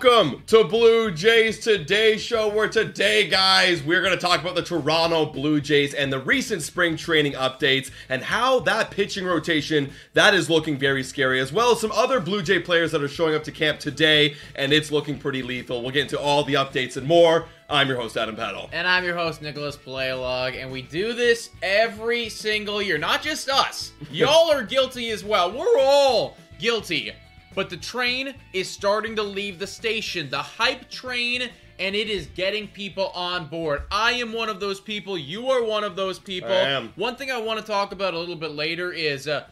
welcome to Blue Jays Today Show. Where today, guys, we're going to talk about the Toronto Blue Jays and the recent spring training updates and how that pitching rotation that is looking very scary, as well as some other Blue Jay players that are showing up to camp today, and it's looking pretty lethal. We'll get into all the updates and more. I'm your host, Adam Peddle. And I'm your host, Nicholas Paleolog, and we do this every single year. Not just us. Y'all are guilty as well. We're all guilty. But the train is starting to leave the station. The hype train, and it is getting people on board. I am one of those people. You are one of those people. I am. One thing I want to talk about a little bit later is uh,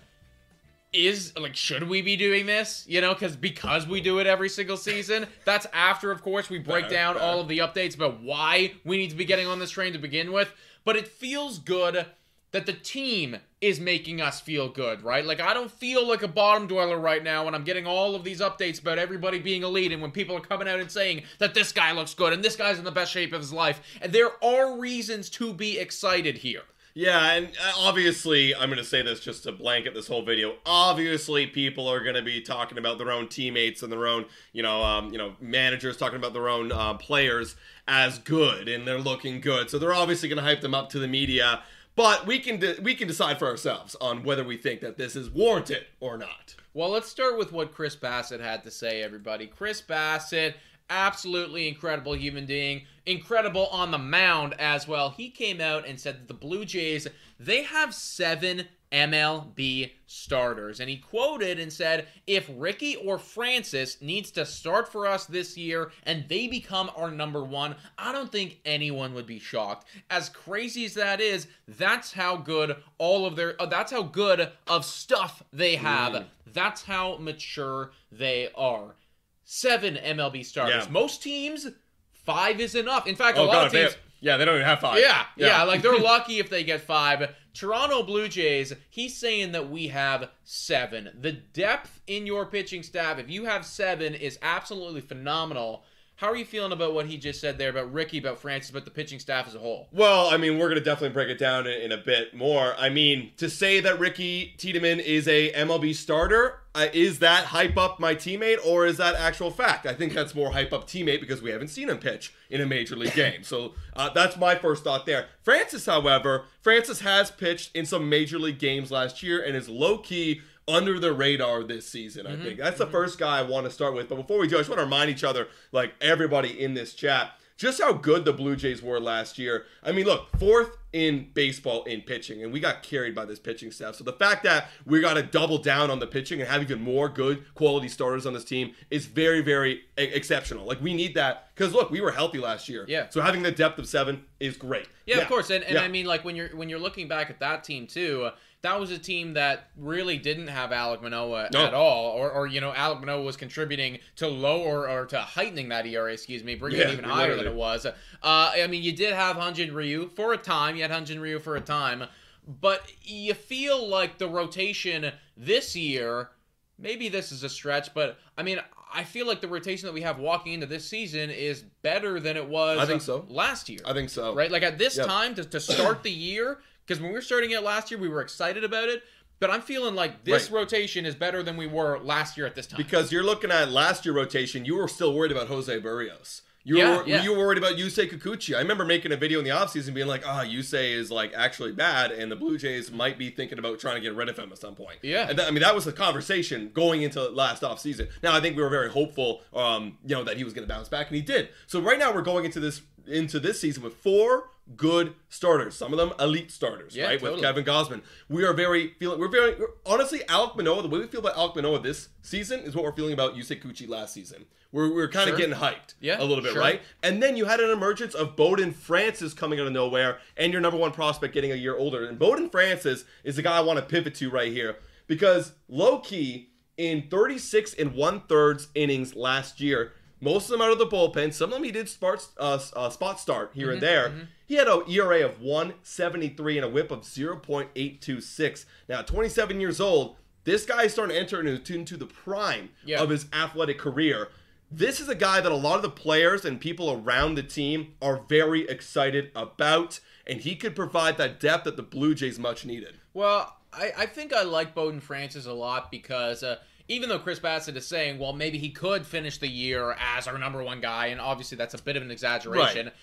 is like should we be doing this you know because because we do it every single season that's after of course we break down all of the updates about why we need to be getting on this train to begin with but it feels good that the team is making us feel good right like i don't feel like a bottom dweller right now when i'm getting all of these updates about everybody being elite and when people are coming out and saying that this guy looks good and this guy's in the best shape of his life and there are reasons to be excited here Yeah, and uh, obviously, I'm going to say this just to blanket this whole video. Obviously, people are going to be talking about their own teammates and their own, you know, um, you know, managers talking about their own uh, players as good, and they're looking good. So they're obviously going to hype them up to the media. But we can de- we can decide for ourselves on whether we think that this is warranted or not. Well, let's start with what Chris Bassitt had to say, everybody. Chris Bassitt, absolutely incredible human being, incredible on the mound as well. He came out and said that the Blue Jays, they have seven MLB starters. And he quoted and said, if Ricky or Francis needs to start for us this year and they become our number one, I don't think anyone would be shocked. As crazy as that is, that's how good all of their, uh, that's how good of stuff they have. That's how mature they are. Seven MLB starters. Yeah. Most teams, five is enough. In fact, a Oh lot god, of teams. Yeah, they don't even have five. Yeah, yeah, like they're lucky if they get five. Toronto Blue Jays, he's saying that we have seven. The depth in your pitching staff, if you have seven, is absolutely phenomenal. How are you feeling about what he just said there about Ricky, about Francis, about the pitching staff as a whole? Well, I mean, we're going to definitely break it down in, in a bit more. I mean, to say that Ricky Tiedemann is a MLB starter, uh, is that hype up my teammate or is that actual fact? I think that's more hype up teammate because we haven't seen him pitch in a major league game. So uh, that's my first thought there. Francis, however, Francis has pitched in some major league games last year and is low key under the radar this season. I mm-hmm. think that's the mm-hmm. first guy I want to start with. But before we do, I just want to remind each other, like everybody in this chat, just how good the Blue Jays were last year. I mean, look, fourth in baseball in pitching, and we got carried by this pitching staff. So the fact that we got to double down on the pitching and have even more good quality starters on this team is very, very e- exceptional. Like we need that because look, we were healthy last year. Yeah. So having the depth of seven is great. Yeah, of course, and, and Yeah. I mean, like when you're when you're looking back at that team too, uh, that was a team that really didn't have Alec Manoah No. at all, or, or you know, Alec Manoah was contributing to lower or to heightening that ERA, excuse me, bringing Yeah, it even higher than it was. Uh, I mean, you did have Hyun Jin Ryu for a time. You had Hyun Jin Ryu for a time, but you feel like the rotation this year. Maybe this is a stretch, but I mean, I feel like the rotation that we have walking into this season is better than it was. I think so. last year. I think so. right? Like at this Yep. time to, to start the year, because when we were starting it last year, we were excited about it. But I'm feeling like this Right. rotation is better than we were last year at this time. Because you're looking at last year rotation, you were still worried about Jose Berrios. You Yeah, were yeah. you were worried about Yusei Kikuchi. I remember making a video in the offseason being like, ah, Yusei is like actually bad, and the Blue Jays might be thinking about trying to get rid of him at some point. Yeah. And that, I mean that was the conversation going into last offseason. Now I think we were very hopeful, um, you know, that he was going to bounce back, and he did. So right now we're going into this into this season with four good starters. Some of them elite starters, Yeah, right? With. Kevin Gausman. We are very feeling. We're very we're, honestly Alec Manoah. The way we feel about Alec Manoah this season is what we're feeling about Yusei Kuchi last season. We're, we're kind of Sure. getting hyped, Yeah, a little bit, sure. right? And then you had an emergence of Bowden Francis coming out of nowhere, and your number one prospect getting a year older. And Bowden Francis is the guy I want to pivot to right here because low key in 36 and one thirds innings last year. Most of them out of the bullpen. Some of them he did spot, uh, uh, spot start here Mm-hmm, and there. He had an ERA of 173 and a whip of 0.826. Now, at 27 years old, this guy is starting to enter into, into the prime Yeah. of his athletic career. This is a guy that a lot of the players and people around the team are very excited about, and he could provide that depth that the Blue Jays much needed. Well, I, I think I like Bowden Francis a lot because uh, even though Chris Bassitt is saying, well, maybe he could finish the year as our number one guy, and obviously that's a bit of an exaggeration. Right.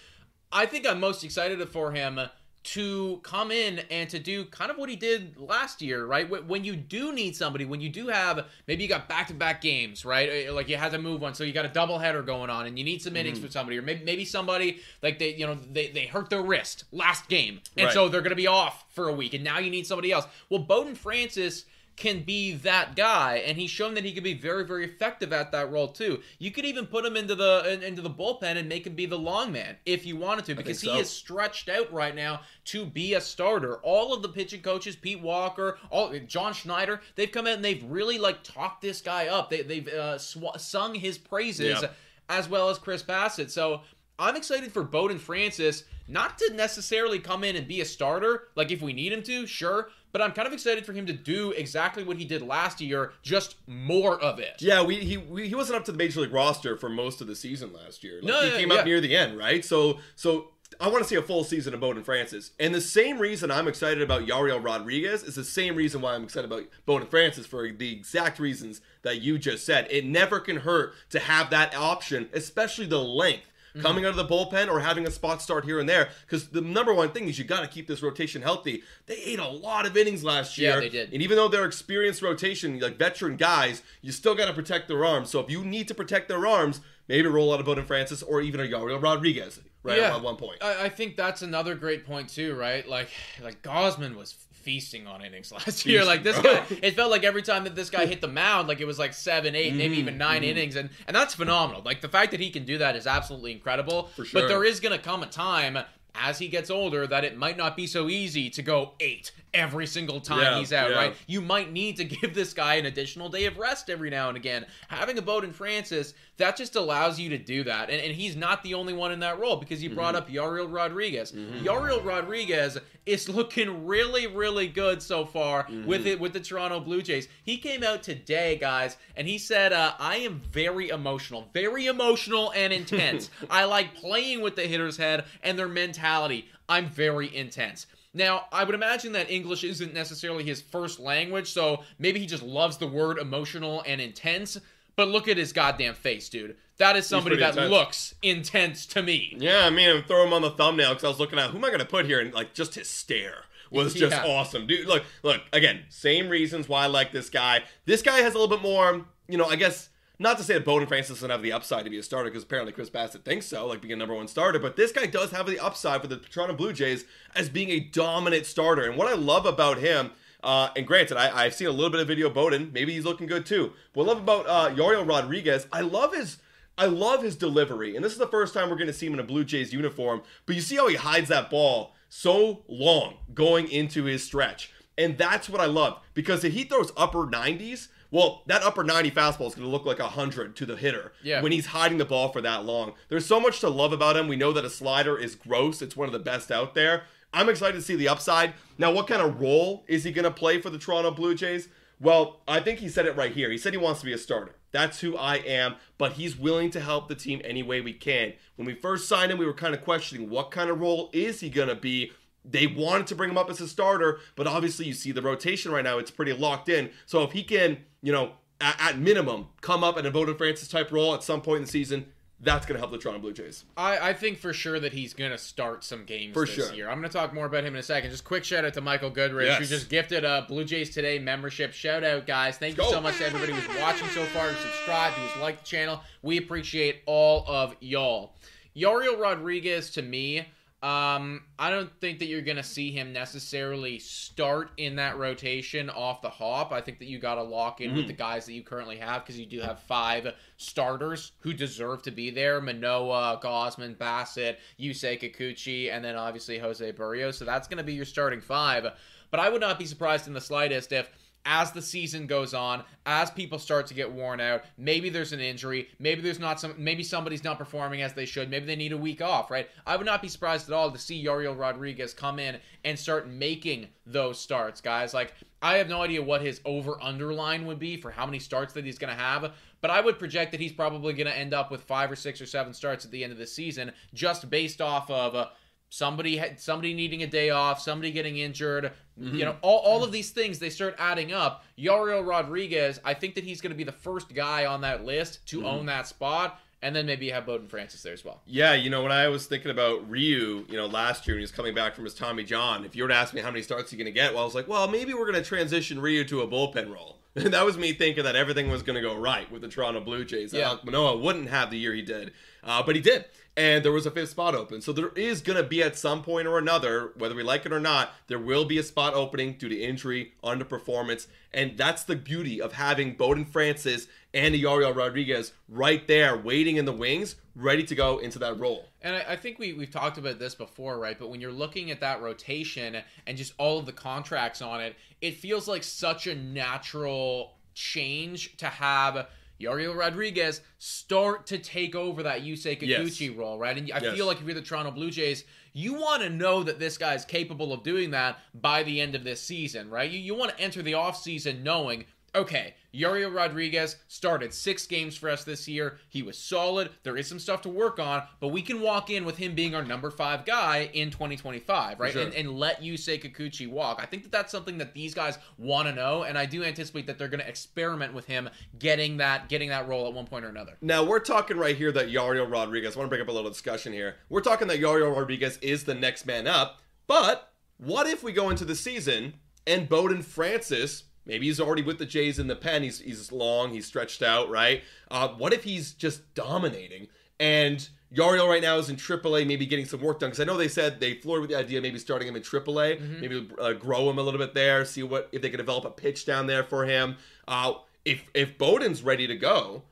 I think I'm most excited for him to come in and to do kind of what he did last year, right? When you do need somebody, when you do have maybe you got back to back games, right? Uh, Like you had to move one, so you got a double header going on, and you need some innings Mm-hmm. for somebody, or maybe maybe somebody like they you know they they hurt their wrist last game, and Right. so they're gonna be off for a week, and now you need somebody else. Well, Bowden Francis can be that guy, and he's shown that he can be very, very effective at that role too. You could even put him into the in- into the bullpen and make him be the long man if you wanted to, because so. he is stretched out right now to be a starter. All of the pitching coaches, Pete Walker, all John Schneider, they've come out and they've really like talked this guy up. They, they've uh, sw- sung his praises as well as Chris Bassitt. So I'm excited for Bowden Francis, not to necessarily come in and be a starter, like if we need him to, sure. But I'm kind of excited for him to do exactly what he did last year, just more of it. Yeah, we he we, he wasn't up to the major league roster for most of the season last year. Like, No, he yeah, came yeah. up near the end, right? So so I want to see a full season of Bowden Francis. And the same reason I'm excited about Yariel Rodriguez is the same reason why I'm excited about Bowden Francis for the exact reasons that you just said. It never can hurt to have that option, especially the length. Mm-hmm. Coming out of the bullpen or having a spot start here and there, because the number one thing is you got to keep this rotation healthy. They ate a lot of innings last year, Yeah, they did. and even though they're experienced rotation, like veteran guys, you still got to protect their arms. So if you need to protect their arms, maybe roll out a Bowden Francis or even a Yariel Rodriguez, right? At one point. I, I think that's another great point too, right? Like, like Gausman was feasting on innings last year. Like this bro. guy, it felt like every time that this guy hit the mound, like it was like seven, eight, maybe Mm-hmm, even 9 innings, and and that's phenomenal. Like the fact that he can do that is absolutely incredible. For sure. But there is gonna come a time as he gets older that it might not be so easy to go eight every single time Yeah, he's out, yeah. right? You might need to give this guy an additional day of rest every now and again. Having a Bowden Francis, that just allows you to do that. And, and he's not the only one in that role because you brought Mm-hmm. up Yariel Rodriguez. Yariel Rodriguez is looking really, really good so far Mm-hmm. with it with the Toronto Blue Jays. He came out today, guys, and he said, uh, I am very emotional, very emotional and intense. I like playing with the hitter's head and their mentality. I'm very intense. Now, I would imagine that English isn't necessarily his first language, so maybe he just loves the word emotional and intense. But look at his goddamn face, dude. That is somebody that intense. looks intense to me. Yeah, I mean, I'm throw him on the thumbnail because I was looking at who am I going to put here, and like just his stare was just Yeah. awesome, dude. Look, look again, same reasons why I like this guy. This guy has a little bit more, you know, I guess. Not to say that Bowden Francis doesn't have the upside to be a starter, because apparently Chris Bassitt thinks so, like being a number one starter. But this guy does have the upside for the Toronto Blue Jays as being a dominant starter. And what I love about him, uh, and granted, I, I've seen a little bit of video of Bowden. Maybe he's looking good too. What I love about uh, Yariel Rodriguez, I love his I love his delivery, and this is the first time we're going to see him in a Blue Jays uniform. But you see how he hides that ball so long going into his stretch. And that's what I love because if he throws upper 90s, well, that upper 90 fastball is going to look like 100 to the hitter Yeah. when he's hiding the ball for that long. There's so much to love about him. We know that a slider is gross, it's one of the best out there. I'm excited to see the upside. Now, what kind of role is he going to play for the Toronto Blue Jays? Well, I think he said it right here. He said he wants to be a starter. That's who I am, but he's willing to help the team any way we can. When we first signed him, we were kind of questioning what kind of role is he going to be. They wanted to bring him up as a starter, but obviously you see the rotation right now, it's pretty locked in. So if he can, you know, at, minimum, come up in a Bowden Francis type role at some point in the season, that's going to help the Toronto Blue Jays. I, I think for sure that he's going to start some games For this sure. year. I'm going to talk more about him in a second. Just quick shout out to Michael Goodrich, who just gifted a Blue Jays Today membership. Shout out, guys. Thank you Go. so much to everybody who's watching so far, who's subscribed, who's liked the channel. We appreciate all of y'all. Yariel Rodriguez, to me, um, I don't think that you're going to see him necessarily start in that rotation off the hop. I think that you got to lock in Mm. with the guys that you currently have because you do have five starters who deserve to be there Manoah, Gausman, Bassitt, Yusei Kikuchi, and then obviously Jose Berrios. So that's going to be your starting five. But I would not be surprised in the slightest if as the season goes on, as people start to get worn out, maybe there's an injury, maybe there's not some, maybe somebody's not performing as they should, maybe they need a week off, right? I would not be surprised at all to see Yariel Rodriguez come in and start making those starts, guys. Like, I have no idea what his over underline would be for how many starts that he's going to have, but I would project that he's probably going to end up with five or six or seven starts at the end of the season, just based off of. Uh, somebody had somebody needing a day off, somebody getting injured, you know, all, all of these things they start adding up. Yariel Rodriguez, I think that he's going to be the first guy on that list to own that spot, and then maybe you have Bowden Francis there as well. Yeah, you know, when I was thinking about Ryu, you know, last year when he was coming back from his Tommy John, if you were to ask me how many starts he's going to get, well, I was like, well, maybe we're going to transition Ryu to a bullpen role. And that was me thinking that everything was going to go right with the Toronto Blue Jays. Yeah. Manoah wouldn't have the year he did, uh, but he did. And there was a fifth spot open. So there is going to be at some point or another, whether we like it or not, there will be a spot opening due to injury, underperformance. And that's the beauty of having Bowden Francis and Yariel Rodriguez right there waiting in the wings, ready to go into that role. And I, I think we, we've talked about this before, right? But when you're looking at that rotation and just all of the contracts on it, it feels like such a natural change to have Yariel Rodriguez start to take over that Yusei Kikuchi role, right? And I Yes. feel like if you're the Toronto Blue Jays, you want to know that this guy is capable of doing that by the end of this season, right? You, you want to enter the offseason knowing okay, Yario Rodriguez started six games for us this year. He was solid. There is some stuff to work on, but we can walk in with him being our number five guy in 2025, right? sure. And, and let Yusei Kikuchi walk. I think that that's something that these guys want to know, and I do anticipate that they're going to experiment with him getting that getting that role at one point or another. Now we're talking right here that Yario Rodriguez. I want to bring up a little discussion here. We're talking that Yario Rodriguez is the next man up, but what if we go into the season and Bowden Francis? Maybe he's already with the Jays in the pen. He's he's long. He's stretched out, right? Uh, what if he's just dominating and Yariel right now is in AAA, maybe getting some work done? Because I know they said they floored with the idea of maybe starting him in AAA, maybe uh, grow him a little bit there, see what if they can develop a pitch down there for him. Uh, if if Bowden's ready to go,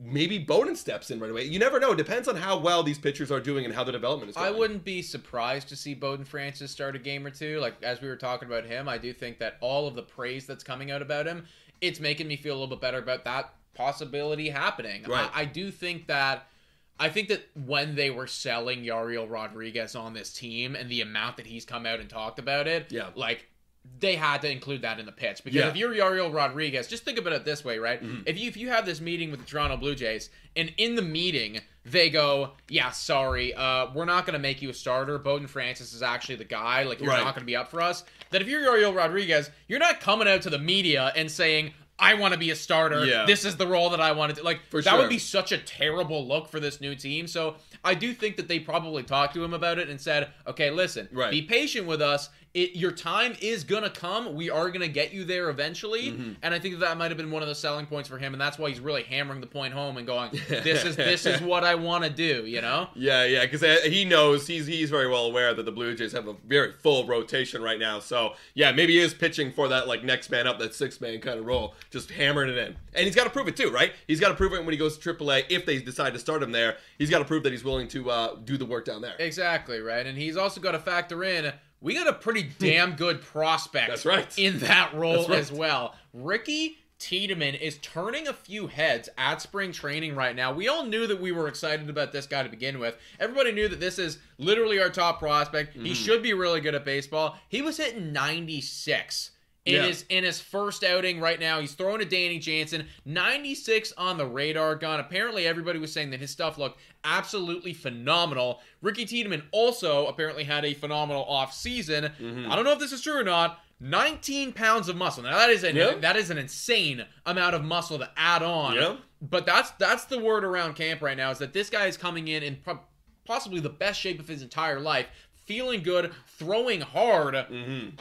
maybe Bowden steps in right away. You never know. It depends on how well these pitchers are doing and how the development is going. I wouldn't be surprised to see Bowden Francis start a game or two. Like as we were talking about him, I do think that all of the praise that's coming out about him, it's making me feel a little bit better about that possibility happening. Right. I, I do think that I think that when they were selling Yariel Rodriguez on this team and the amount that he's come out and talked about it, Yeah. like they had to include that in the pitch because Yeah. Mm-hmm. if you're Yariel Rodriguez, just think about it this way, right? If you if you have this meeting with the Toronto Blue Jays and in the meeting they go, "Yeah, sorry, uh, we're not going to make you a starter. Bowden Francis is actually the guy. Like you're Right. not going to be up for us." That if you're Yariel Rodriguez, you're not coming out to the media and saying. I want to be a starter. Yeah. This is the role that I wanted to like. For that sure. would be such a terrible look for this new team. So I do think that they probably talked to him about it and said, "Okay, listen, Right. be patient with us. It, your time is gonna come. We are gonna get you there eventually." Mm-hmm. And I think that, that might have been one of the selling points for him, and that's why he's really hammering the point home and going, "This is this is what I want to do." You know? Yeah, yeah, because he knows he's he's very well aware that the Blue Jays have a very full rotation right now. So yeah, maybe he is pitching for that like next man up, that six man kind of role, just hammering it in. And he's got to prove it too, right? He's got to prove it when he goes to AAA. If they decide to start him there, he's got to prove that he's willing to uh, do the work down there. Exactly right, and he's also got to factor in we got a pretty damn good prospect That's right. in that role That's right. as well. Ricky Tiedemann is turning a few heads at spring training right now. We all knew that we were excited about this guy to begin with. Everybody knew that this is literally our top prospect. Mm-hmm. He should be really good at baseball. He was hitting 96 in Yeah. his in his first outing right now. He's throwing to Danny Jansen, 96 on the radar gun. Apparently, everybody was saying that his stuff looked absolutely phenomenal. Ricky Tiedemann also apparently had a phenomenal off season. Mm-hmm. I don't know if this is true or not. 19 pounds of muscle. Now that is an that is an insane amount of muscle to add on. Yeah. But that's that's the word around camp right now is that this guy is coming in in pro- possibly the best shape of his entire life, feeling good, throwing hard. Mm-hmm.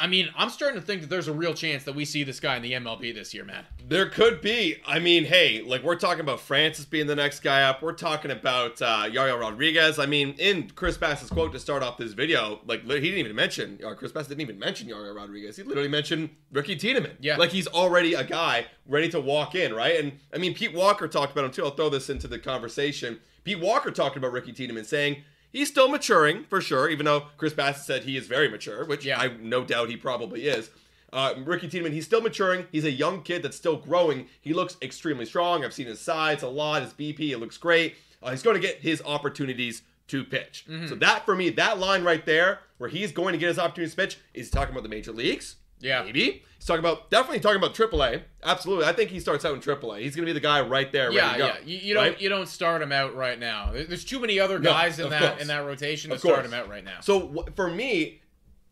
I mean, I'm starting to think that there's a real chance that we see this guy in the MLB this year, man. There could be. I mean, hey, like we're talking about Francis being the next guy up. We're talking about uh, Yayo Rodriguez. I mean, in Chris Bass's quote to start off this video, like he didn't even mention uh, Chris Bass didn't even mention Yayo Rodriguez. He literally mentioned Ricky Tiedemann. Yeah. like he's already a guy ready to walk in, right? And I mean, Pete Walker talked about him too. I'll throw this into the conversation. Pete Walker talked about Ricky Tiedemann, saying. He's still maturing for sure, even though Chris Bassitt said he is very mature, which Yeah. I no doubt he probably is. Uh, Ricky Tiedemann, he's still maturing. He's a young kid that's still growing. He looks extremely strong. I've seen his sides a lot, his BP, it looks great. Uh, he's going to get his opportunities to pitch. So that for me, that line right there, where he's going to get his opportunities to pitch, is talking about the major leagues. Yeah. Maybe. He's talking about definitely talking about AAA. Absolutely. I think he starts out in AAA. He's gonna be the guy right there, Yeah, to go. yeah. You, you don't you don't start him out right now. There's too many other No, guys in that course. in that rotation to start him out right now. So wh- for me,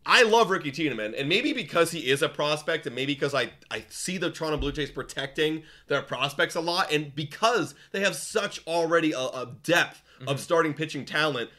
I love Ricky Tiedemann, and maybe because he is a prospect, and maybe because I, I see the Toronto Blue Jays protecting their prospects a lot, and because they have such already a, a depth Mm-hmm. of starting pitching talent,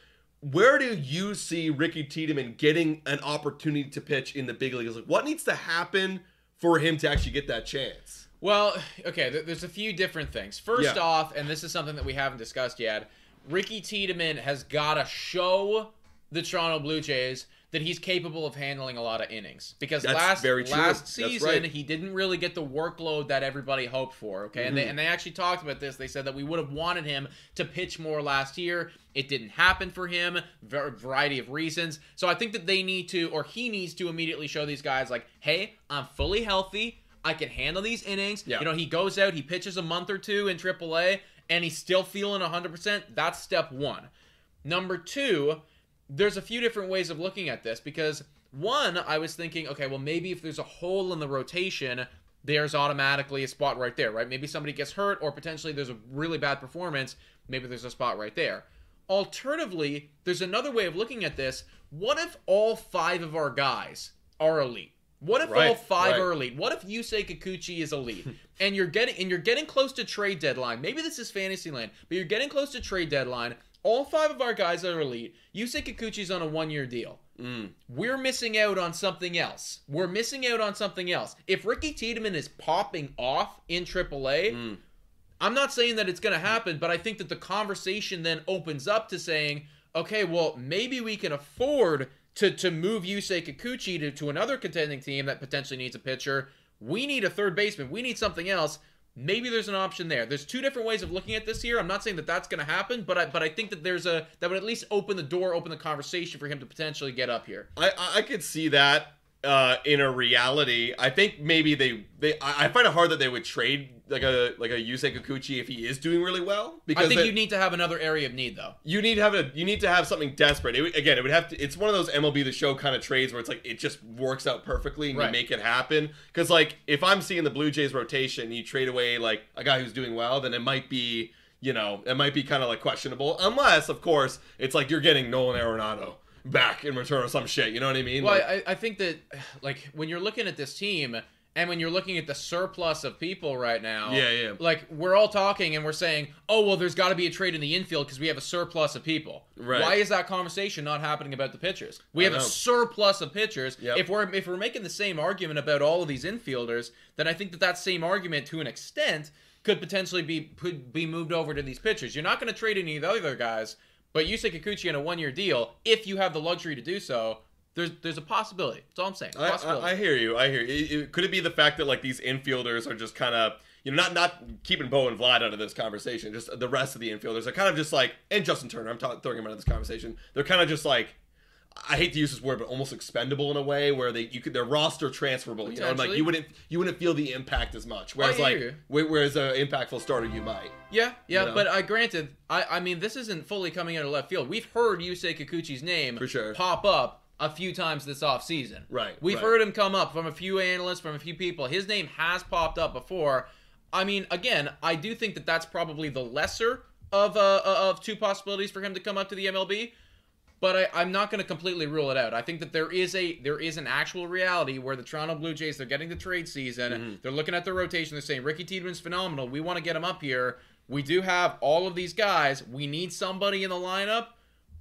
where do you see Ricky Tiedemann getting an opportunity to pitch in the big leagues? Like, what needs to happen for him to actually get that chance? Well, okay, th- there's a few different things. First Yeah. off, and this is something that we haven't discussed yet, Ricky Tiedemann has got to show the Toronto Blue Jays that he's capable of handling a lot of innings. Because That's last very true. last season right. he didn't really get the workload that everybody hoped for. Okay, and they Mm-hmm. and they actually talked about this. They said that we would have wanted him to pitch more last year. It didn't happen for him, for a variety of reasons. So I think that they need to, or he needs to, immediately show these guys like, hey, I'm fully healthy. I can handle these innings. Yeah. You know, he goes out, he pitches a month or two in AAA, and he's still feeling 100%. That's step one. Number two, there's a few different ways of looking at this because one, I was thinking, okay, well, maybe if there's a hole in the rotation, there's automatically a spot right there, right? Maybe somebody gets hurt, or potentially there's a really bad performance. Maybe there's a spot right there. Alternatively, there's another way of looking at this. What if all five of our guys are elite? What if all five right. are elite? What if Yusei Kikuchi is elite? and you're getting and you're getting close to trade deadline. Maybe this is Fantasyland, but you're getting close to trade deadline. All five of our guys are elite. Yusei Kikuchi's on a one-year deal. Mm. We're missing out on something else. We're missing out on something else. If Ricky Tiedemann is popping off in AAA, mm. I'm not saying that it's going to happen, but I think that the conversation then opens up to saying, okay, well, maybe we can afford to to move Yusei Kikuchi to, to another contending team that potentially needs a pitcher. We need a third baseman. We need something else. Maybe there's an option there. There's two different ways of looking at this here. I'm not saying that that's going to happen, but I but I think that there's a that would at least open the door, open the conversation for him to potentially get up here. I I- I could see that uh, in a reality. I think maybe they they I find it hard that they would trade like a like a Yusei Kikuchi if he is doing really well Because I think you need to have another area of need though. you need to have a you need to have something desperate. It, again, it would have to. It's one of those MLB the Show kind of trades where it's like it just works out perfectly and Right. you make it happen. Because like if I'm seeing the Blue Jays rotation, you trade away like a guy who's doing well, then it might be you know it might be kind of like questionable. Unless of course it's like you're getting Nolan Arenado back in return or some shit. You know what I mean? Well, Like, I, I think that like when you're looking at this team and when you're looking at the surplus of people right now, Yeah, yeah. Like we're all talking and we're saying, oh well, there's got to be a trade in the infield because we have a surplus of people. Right. Why is that conversation not happening about the pitchers? We I have a surplus of pitchers. Yep. If we're if we're making the same argument about all of these infielders, then I think that that same argument to an extent could potentially be could be moved over to these pitchers. You're not going to trade any of the other guys, but Yusei Kikuchi in a one year deal, if you have the luxury to do so, there's there's a possibility. That's all I'm saying. I, I, I hear you. I hear you. It- could it be the fact that like these infielders are just kind of you know not not keeping Bo and Vlad out of this conversation, just the rest of the infielders are kind of just like and Justin Turner. I'm ta- throwing him out of this conversation. They're kind of just like I hate to use this word, but almost expendable in a way where they you could they're roster transferable. You know, and, like you wouldn't you wouldn't feel the impact as much. Whereas I like whereas an impactful starter you might. Yeah, yeah, You know? but I granted, I I mean this isn't fully coming out of left field. We've heard Yusei Kikuchi's name For sure. pop up a few times this offseason. Right, We've right. heard him come up from a few analysts, from a few people. His name has popped up before. I mean, again, I do think that that's probably the lesser of uh, of two possibilities for him to come up to the MLB. But I, I'm not going to completely rule it out. I think that there is a there is an actual reality where the Toronto Blue Jays they're getting the trade season. Mm-hmm. They're looking at their rotation. They're saying Ricky Tiedemann's phenomenal. We want to get him up here. We do have all of these guys. We need somebody in the lineup.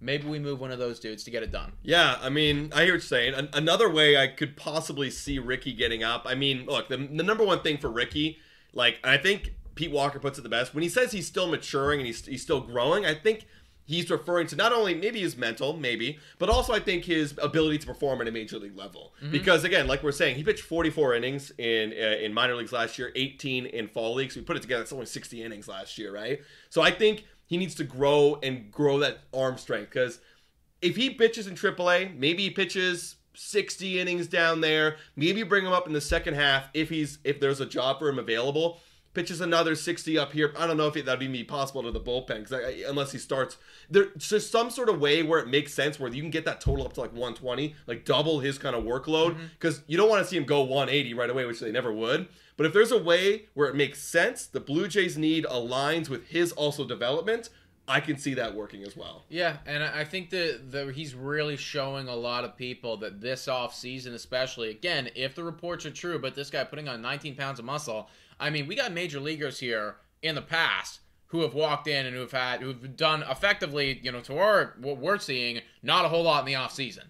Maybe we move one of those dudes to get it done. Yeah, I mean, I hear what you're saying. An- another way I could possibly see Ricky getting up. I mean, look, the, the number one thing for Ricky, like, I think Pete Walker puts it the best when he says he's still maturing and he's, he's still growing. I think he's referring to not only maybe his mental, maybe, but also I think his ability to perform at a major league level. Because again, like we're saying, he pitched 44 innings in uh, in minor leagues last year, 18 in fall leagues. We put it together, it's only 60 innings last year, right? So I think he needs to grow and grow that arm strength because if he pitches in AAA, maybe he pitches 60 innings down there. Maybe bring him up in the second half if he's if there's a job for him available. Pitches another 60 up here. I don't know if that'd even be possible to the bullpen because unless he starts, there's just some sort of way where it makes sense where you can get that total up to like 120, like double his kind of workload. Mm-hmm. Because you don't want to see him go 180 right away, which they never would. But if there's a way where it makes sense, the Blue Jays need aligns with his also development. I can see that working as well. Yeah, and I I think that the, he's really showing a lot of people that this off season, especially again, if the reports are true, but this guy putting on 19 pounds of muscle. I mean, we got major leaguers here in the past who have walked in and who've had who've done effectively, you know, to our what we're seeing, not a whole lot in the off season.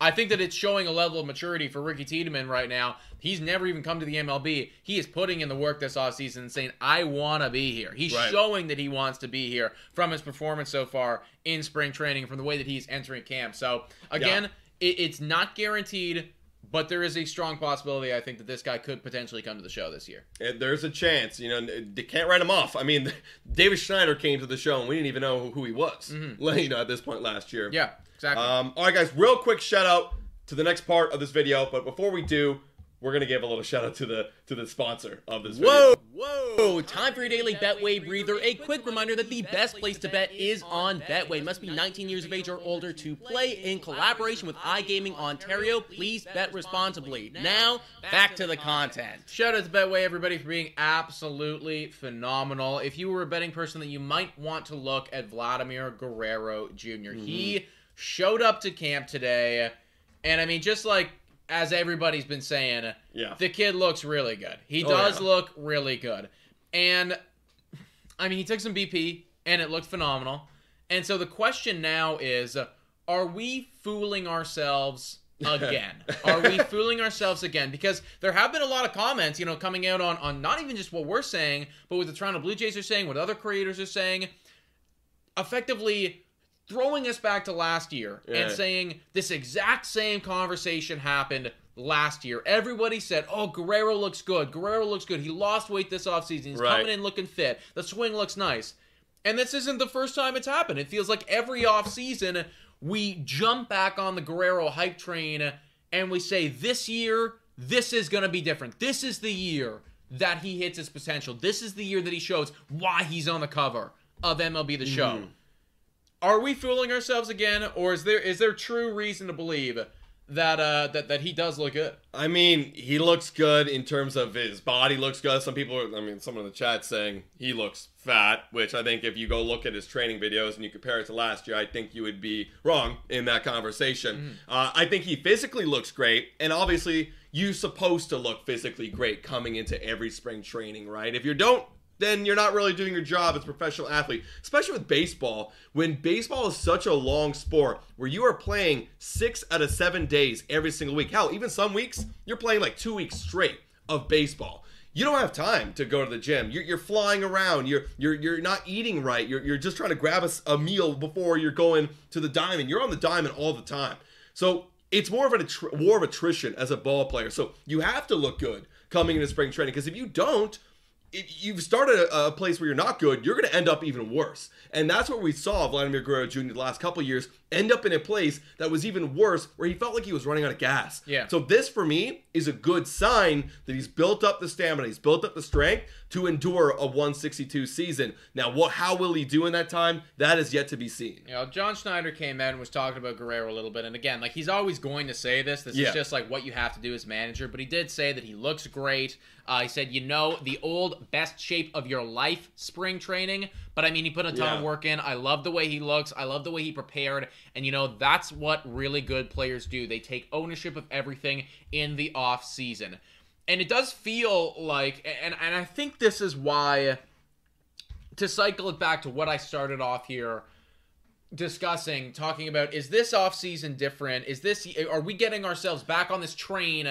I think that it's showing a level of maturity for Ricky Tiedemann right now. He's never even come to the MLB. He is putting in the work this offseason and saying, I want to be here. He's Right. showing that he wants to be here from his performance so far in spring training, from the way that he's entering camp. So, again, it, it's not guaranteed, but there is a strong possibility, I think, that this guy could potentially come to the show this year. And there's a chance, you know, they can't write him off. I mean, Davis Schneider came to the show and we didn't even know who he was, you know, at this point last year. Mm-hmm. Yeah, exactly. Um, all right, guys, real quick shout out to the next part of this video, but before we do, we're gonna give a little shout out to the to the sponsor of this video. Whoa, video. whoa! Time for your daily Betway breather. A quick reminder that the best place to bet is on Betway. Must be 19 years of age or older to play in collaboration with iGaming Ontario. Please bet responsibly. Now, back to the content. Shout out to Betway, everybody, for being absolutely phenomenal. If you were a betting person that you might want to look at Vladimir Guerrero junior He mm-hmm. showed up to camp today, and I mean, just like as everybody's been saying, Yeah. the kid looks really good. He Oh, does yeah. look really good. And I mean, he took some BP and it looked phenomenal. And so the question now is are we fooling ourselves again? are we fooling ourselves again? Because there have been a lot of comments, you know, coming out on, on not even just what we're saying, but what the Toronto Blue Jays are saying, what other creators are saying, effectively throwing us back to last year Yeah. and saying this exact same conversation happened last year. Everybody said, "Oh, Guerrero looks good. Guerrero looks good. He lost weight this offseason. He's Right. coming in looking fit. The swing looks nice." And this isn't the first time it's happened. It feels like every offseason we jump back on the Guerrero hype train and we say, "This year, this is going to be different. This is the year that he hits his potential. This is the year that he shows why he's on the cover of MLB The Show." Mm-hmm. Are we fooling ourselves again, or is there is there true reason to believe that uh that, that he does look good? I mean, he looks good in terms of his body looks good. Some people, are, I mean, someone in the chat saying he looks fat, which I think if you go look at his training videos and you compare it to last year, I think you would be wrong in that conversation. Uh, I think he physically looks great, and obviously, you're supposed to look physically great coming into every spring training, right? If you don't, then you're not really doing your job as a professional athlete, especially with baseball. When baseball is such a long sport where you are playing six out of seven days every single week. Hell, even some weeks, you're playing like two weeks straight of baseball. You don't have time to go to the gym. You're, you're flying around. You're you're you're not eating right. You're, you're just trying to grab a meal before you're going to the diamond. You're on the diamond all the time. So it's more of attr- war of attrition as a ball player. So you have to look good coming into spring training because if you don't, if you've started a, a place where you're not good, you're going to end up even worse. And that's what we saw Vladimir Guerrero Jr. the last couple years end up in a place that was even worse, where he felt like he was running out of gas. Yeah. So this for me is a good sign that he's built up the stamina, he's built up the strength to endure a 162 season. Now, what? How will he do in that time? That is yet to be seen. You know, John Schneider came out and was talking about Guerrero a little bit, and again, like he's always going to say this. This Yeah. is just like what you have to do as manager. But he did say that he looks great. Uh, he said, you know, the old best shape of your life spring training. But I mean, he put a ton Yeah. of work in. I love the way he looks. I love the way he prepared. And you know, that's what really good players do. They take ownership of everything in the off season. And it does feel like, and and I think this is why. To cycle it back to what I started off here discussing talking about is this offseason different is this are we getting ourselves back on this train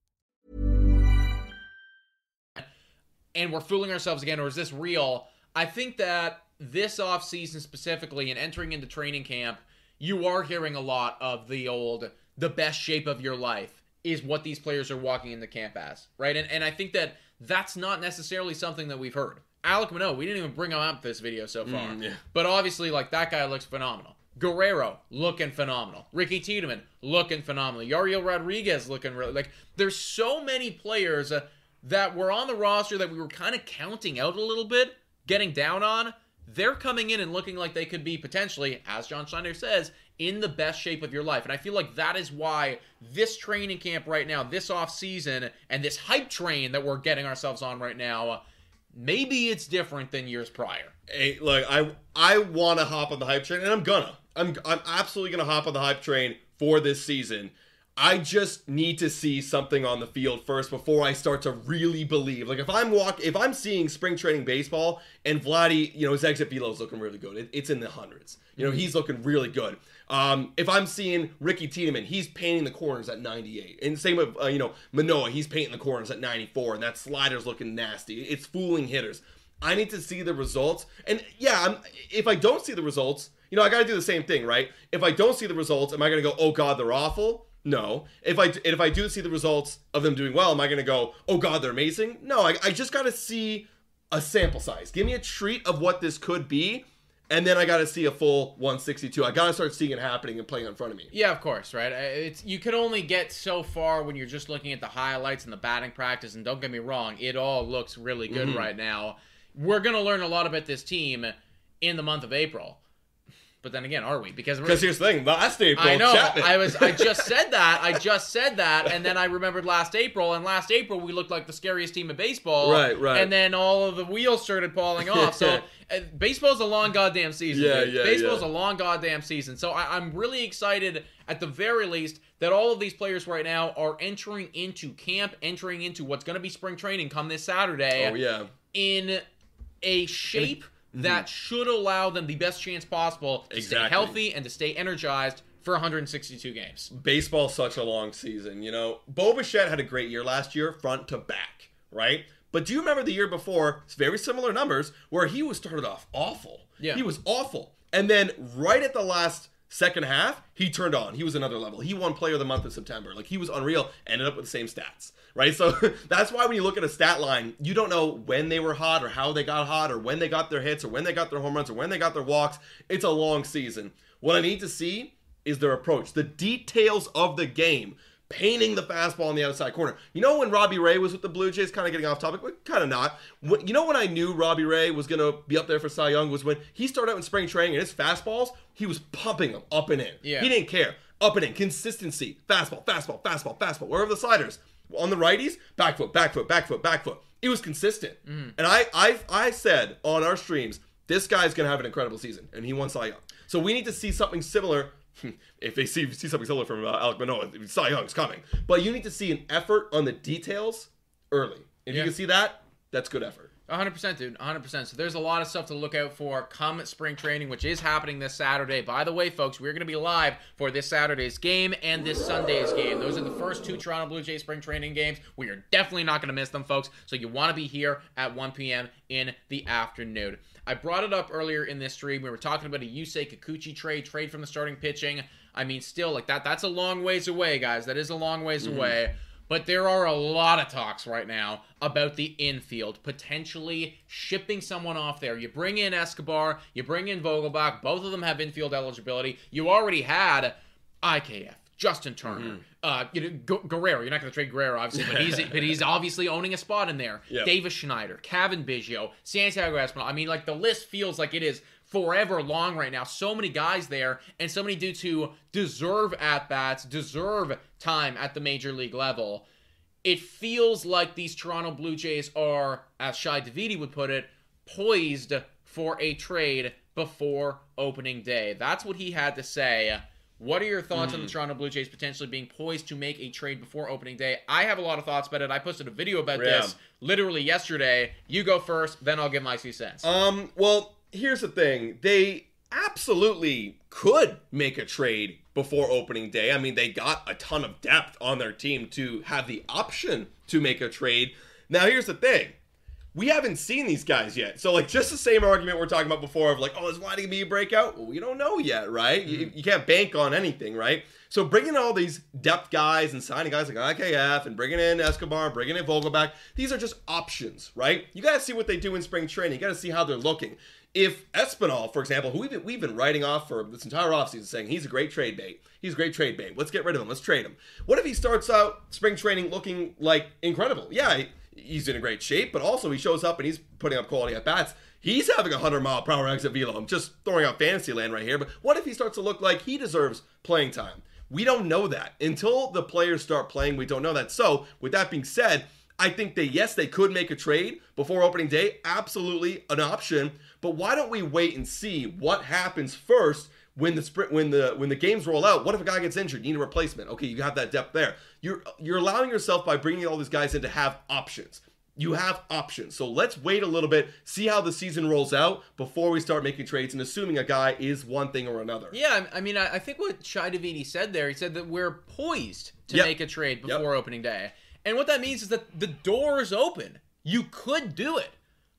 and we're fooling ourselves again or is this real i think that this offseason specifically and entering into training camp you are hearing a lot of the old the best shape of your life is what these players are walking into camp as right and, and i think that that's not necessarily something that we've heard alec Manoah, we didn't even bring him up this video so far Mm, yeah. but obviously like that guy looks phenomenal Guerrero looking phenomenal. Ricky Tiedemann looking phenomenal. Yario Rodriguez looking really like there's so many players uh, that were on the roster that we were kind of counting out a little bit, getting down on. They're coming in and looking like they could be potentially, as John Schneider says, in the best shape of your life. And I feel like that is why this training camp right now, this off season, and this hype train that we're getting ourselves on right now, maybe it's different than years prior. Hey, look, I I want to hop on the hype train, and I'm gonna. I'm I'm absolutely gonna hop on the hype train for this season. I just need to see something on the field first before I start to really believe. Like if I'm walk, if I'm seeing spring training baseball and Vladdy, you know, his exit velo is looking really good. It, it's in the hundreds. You know, he's looking really good. Um, if I'm seeing Ricky Tiedemann, he's painting the corners at 98, and same with uh, you know Manoah, he's painting the corners at 94, and that slider's looking nasty. It's fooling hitters. I need to see the results, and yeah, I'm, if I don't see the results, you know, I got to do the same thing, right? If I don't see the results, am I going to go, oh god, they're awful? No. If I if I do see the results of them doing well, am I going to go, oh god, they're amazing? No. I, I just got to see a sample size. Give me a treat of what this could be, and then I got to see a full 162. I got to start seeing it happening and playing in front of me. Yeah, of course, right? It's you can only get so far when you're just looking at the highlights and the batting practice. And don't get me wrong, it all looks really good Mm-hmm. right now. We're gonna learn a lot about this team in the month of April. But then again, are we? Because we're, Because here's the thing, last April, I know. Chapman. I was. I just said that. I just said that, and then I remembered last April. And last April, we looked like the scariest team in baseball. Right, right. And then all of the wheels started falling off. So uh, baseball's a long goddamn season. Yeah, dude. yeah, Baseball's yeah. a long goddamn season. So I, I'm really excited, at the very least, that all of these players right now are entering into camp, entering into what's going to be spring training come this Saturday oh yeah. in a shape Mm-hmm. that should allow them the best chance possible to stay healthy and to stay energized for 162 games. baseball's such a long season. You know, Bo Bichette had a great year last year, front to back, right? But do you remember the year before? It's very similar numbers where he was started off awful. Yeah. he was awful, and then right at the last Second half, he turned on. He was another level. He won player of the month in September. Like he was unreal, ended up with the same stats, right? So that's why when you look at a stat line, you don't know when they were hot or how they got hot or when they got their hits or when they got their home runs or when they got their walks. It's a long season. What I need to see is their approach, the details of the game painting the fastball in the outside corner. You know when Robbie Ray was with the Blue Jays, kind of getting off topic, but kind of not. When, you know when I knew Robbie Ray was going to be up there for Cy Young was when he started out in spring training and his fastballs, he was pumping them up and in. Yeah. He didn't care. Up and in, consistency, fastball, fastball, fastball, fastball. Where are the sliders? On the righties, back foot, back foot, back foot, back foot. It was consistent. Mm. And I, I, I said on our streams, this guy's going to have an incredible season, and he won Cy Young. So we need to see something similar if they see see something similar from uh, Alec Manoah, Cy Young's coming. But you need to see an effort on the details early. If Yeah. you can see that, that's good effort. 100%, dude. 100%. So there's a lot of stuff to look out for come spring training, which is happening this Saturday. By the way, folks, we're going to be live for this Saturday's game and this Sunday's game. Those are the first two Toronto Blue Jays spring training games. We are definitely not going to miss them, folks. So you want to be here at 1 p.m. in the afternoon. I brought it up earlier in this stream. We were talking about a Yusei Kikuchi trade, trade from the starting pitching. I mean, still, like that, that's a long ways away, guys. That is a long ways mm-hmm. away. But there are a lot of talks right now about the infield potentially shipping someone off there. You bring in Escobar, you bring in Vogelbach. Both of them have infield eligibility. You already had IKF, Justin Turner, uh, you know, Gu- Guerrero. You're not going to trade Guerrero, obviously, but he's but he's obviously owning a spot in there. Yep. Davis Schneider, Cavan Biggio, Santiago Espinal. I mean, like the list feels like it is forever long right now. So many guys there, and so many dudes who deserve at bats, deserve time at the major league level. It feels like these Toronto Blue Jays are, as Shi Davidi would put it, poised for a trade before opening day. That's what he had to say. What are your thoughts on the Toronto Blue Jays potentially being poised to make a trade before opening day? I have a lot of thoughts about it. I posted a video about Yeah. this literally yesterday. You go first, then I'll give my two cents. Um, well, here's the thing. They absolutely could make a trade before opening day. I mean, they got a ton of depth on their team to have the option to make a trade. Now, here's the thing. We haven't seen these guys yet. So, like, just the same argument we're talking about before of, like, oh, is Vladdy going to be a breakout? Well, we don't know yet, right? You, mm-hmm. you can't bank on anything, right? So, bringing all these depth guys and signing guys like IKF and bringing in Escobar, bringing in Vogelbach, these are just options, right? You got to see what they do in spring training. You got to see how they're looking. If Espinal, for example, who we've been, we've been writing off for this entire offseason saying he's a great trade bait. He's a great trade bait. Let's get rid of him. Let's trade him. What if he starts out spring training looking like incredible? Yeah, he- he's in a great shape, but also he shows up and he's putting up quality at bats. He's having a 100 mile per hour exit velo. I'm just throwing out fantasy land right here. But what if he starts to look like he deserves playing time? We don't know that. Until the players start playing, we don't know that. So, with that being said, I think that yes, they could make a trade before opening day. Absolutely an option. But why don't we wait and see what happens first when the sprint when the when the games roll out? What if a guy gets injured? You need a replacement. Okay, you have that depth there. You're you're allowing yourself by bringing all these guys in to have options. You have options. So let's wait a little bit, see how the season rolls out before we start making trades and assuming a guy is one thing or another. Yeah, I mean, I think what Shi Davidi said there, he said that we're poised to Yep. make a trade Yep. before opening day. And what that means is that the door is open. You could do it.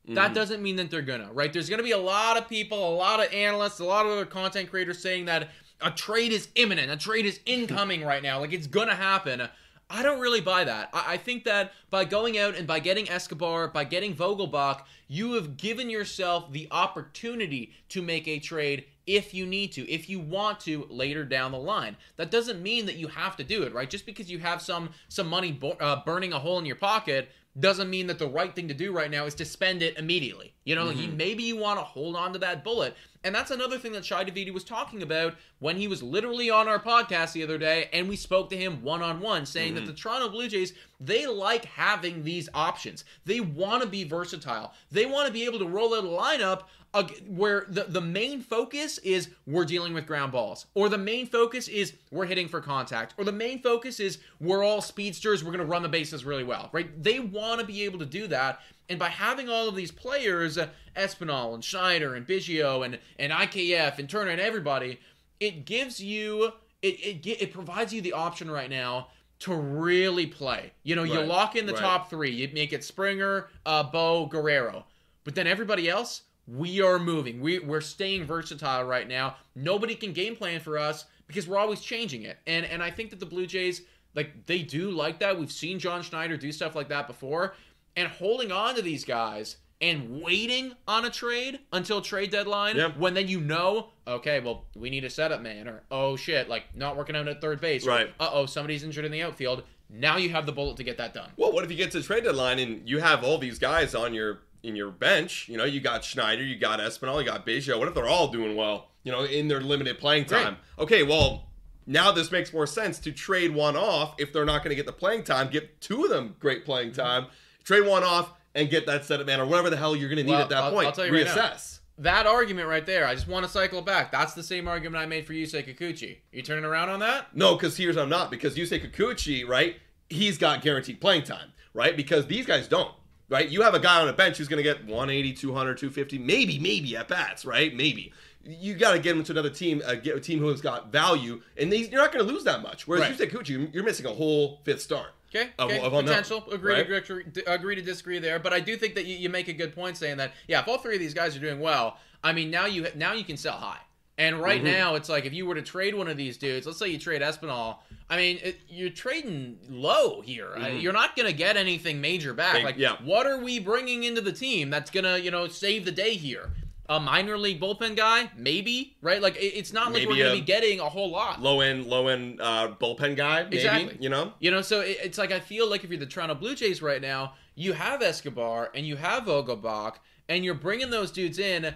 Mm. That doesn't mean that they're gonna, right? There's gonna be a lot of people, a lot of analysts, a lot of other content creators saying that a trade is imminent, a trade is incoming right now, like it's gonna happen. I don't really buy that. I, I think that by going out and by getting Escobar, by getting Vogelbach, you have given yourself the opportunity to make a trade if you need to, if you want to later down the line. That doesn't mean that you have to do it, right? Just because you have some some money bo- uh, burning a hole in your pocket doesn't mean that the right thing to do right now is to spend it immediately. You know, like you, mm-hmm. maybe you want to hold on to that bullet. And that's another thing that Shi Davidi was talking about when he was literally on our podcast the other day and we spoke to him one on one saying that mm-hmm. the Toronto Blue Jays, they like having these options. They want to be versatile. They want to be able to roll out a lineup uh, where the, the main focus is we're dealing with ground balls, or the main focus is we're hitting for contact, or the main focus is we're all speedsters, we're going to run the bases really well, right? They want to be able to do that. And by having all of these players, uh, Espinal and Schneider and Biggio and, and IKF and Turner and everybody, it gives you, it, it, it provides you the option right now to really play. You know, you lock in the right. top three, you make it Springer, uh, Bo, Guerrero. But then everybody else, we are moving. We, we're staying versatile right now. Nobody can game plan for us because we're always changing it. And and I think that the Blue Jays, like, they do like that. We've seen John Schneider do stuff like that before. And holding on to these guys and waiting on a trade until trade deadline Yep. when then you know, okay, well, we need a setup man, or oh shit, like not working out at third base. Right. Uh oh, somebody's injured in the outfield. Now you have the bullet to get that done. Well, what if you get to the trade deadline and you have all these guys on your in your bench? You know, you got Schneider, you got Espinal, you got Biggio. What if they're all doing well? You know, in their limited playing time. Okay, well. Now this makes more sense to trade one off if they're not going to get the playing time. Get two of them great playing mm-hmm. time. Trade one off and get that set setup man or whatever the hell you're going to need Well, at that I'll- point. I'll tell you right now. Reassess. That argument right there, I just want to cycle it back. That's the same argument I made for Yusei Kikuchi. You turning around on that? No, because here's I'm not. Because you say Kikuchi, right? He's got guaranteed playing time, right? Because these guys don't, right? You have a guy on a bench who's going to get 180, 200, 250, maybe, maybe at bats, right? Maybe. You got to get him to another team, uh, get a team who has got value, and these, you're not going to lose that much. Whereas Right. you said Kikuchi, you're missing a whole fifth start. Okay, Of- okay. of unknown, potential. Agree, right? to, agree, agree to disagree there, but I do think that you, you make a good point saying that. Yeah, if all three of these guys are doing well, I mean now you now you can sell high. And right Mm-hmm. now it's like if you were to trade one of these dudes, let's say you trade Espinal, I mean it, you're trading low here. Uh, You're not gonna get anything major back. Like, Mm-hmm. yeah. what are we bringing into the team that's gonna you know save the day here? A minor league bullpen guy, maybe, right? Like it, it's not like we're gonna be getting a whole lot. Low end, low end uh, bullpen guy, maybe. Exactly. You know, You know, so it, it's like I feel like if you're the Toronto Blue Jays right now, you have Escobar and you have Vogelbach, and you're bringing those dudes in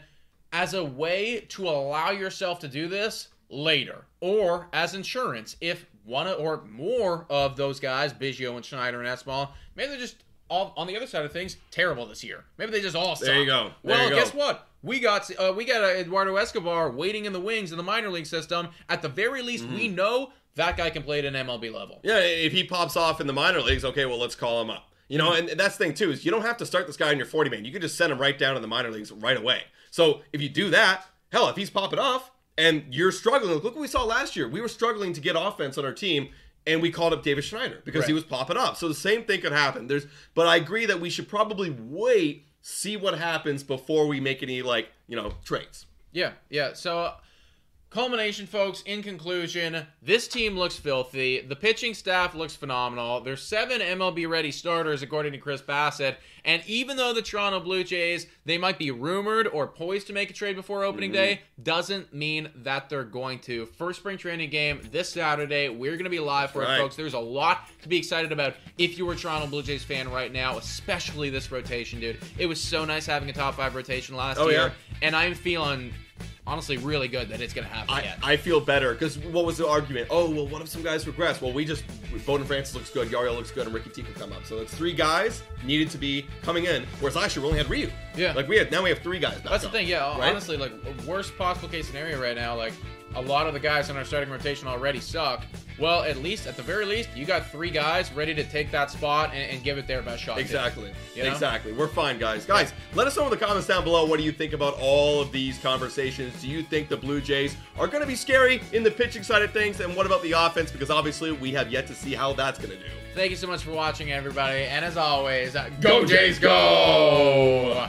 as a way to allow yourself to do this later, or as insurance if one or more of those guys, Biggio and Schneider and Espinal, maybe they're just all on the other side of things terrible this year. Maybe they just all suck. There you go. There well, you go. guess what? We got uh, we got uh, Eduardo Escobar waiting in the wings in the minor league system. At the very least, Mm-hmm. we know that guy can play at an MLB level. Yeah, if he pops off in the minor leagues, okay, well, let's call him up. You know, and that's the thing too is you don't have to start this guy in your 40 man. You can just send him right down to the minor leagues right away. So if you do that, hell, if he's popping off and you're struggling, look what we saw last year. We were struggling to get offense on our team, and we called up Davis Schneider because he was popping up. So the same thing could happen. There's, but I agree that we should probably wait, see what happens before we make any like you know trades. Yeah, yeah. So, culmination, folks. In conclusion, this team looks filthy. The pitching staff looks phenomenal. There's seven MLB ready starters, according to Chris Bassitt. And even though the Toronto Blue Jays they might be rumored or poised to make a trade before opening mm-hmm. day, doesn't mean that they're going to. First spring training game this Saturday. We're going to be live for Right. it, folks. There's a lot to be excited about if you're a Toronto Blue Jays fan right now, especially this rotation, dude. It was so nice having a top five rotation last Oh, year, yeah. and I'm feeling honestly really good that it's gonna happen I, again. I feel better because what was the argument? Oh, well, what if some guys regress? Well, we just Bowden Francis looks good, Yariel looks good, and Ricky T can come up. So it's three guys needed to be coming in. Whereas last year we only had Ryu. Yeah. like we had now we have three guys. Back That's the thing, yeah. right? Honestly, like worst possible case scenario right now, like a lot of the guys in our starting rotation already suck. Well, at least at the very least, you got three guys ready to take that spot and, and give it their best shot. Exactly. You know? Exactly. We're fine, guys. Guys, let us know in the comments down below what do you think about all of these conversations. Do you think the Blue Jays are going to be scary in the pitching side of things? And what about the offense? Because obviously we have yet to see how that's going to do. Thank you so much for watching, everybody. And as always, uh, go Jays, go!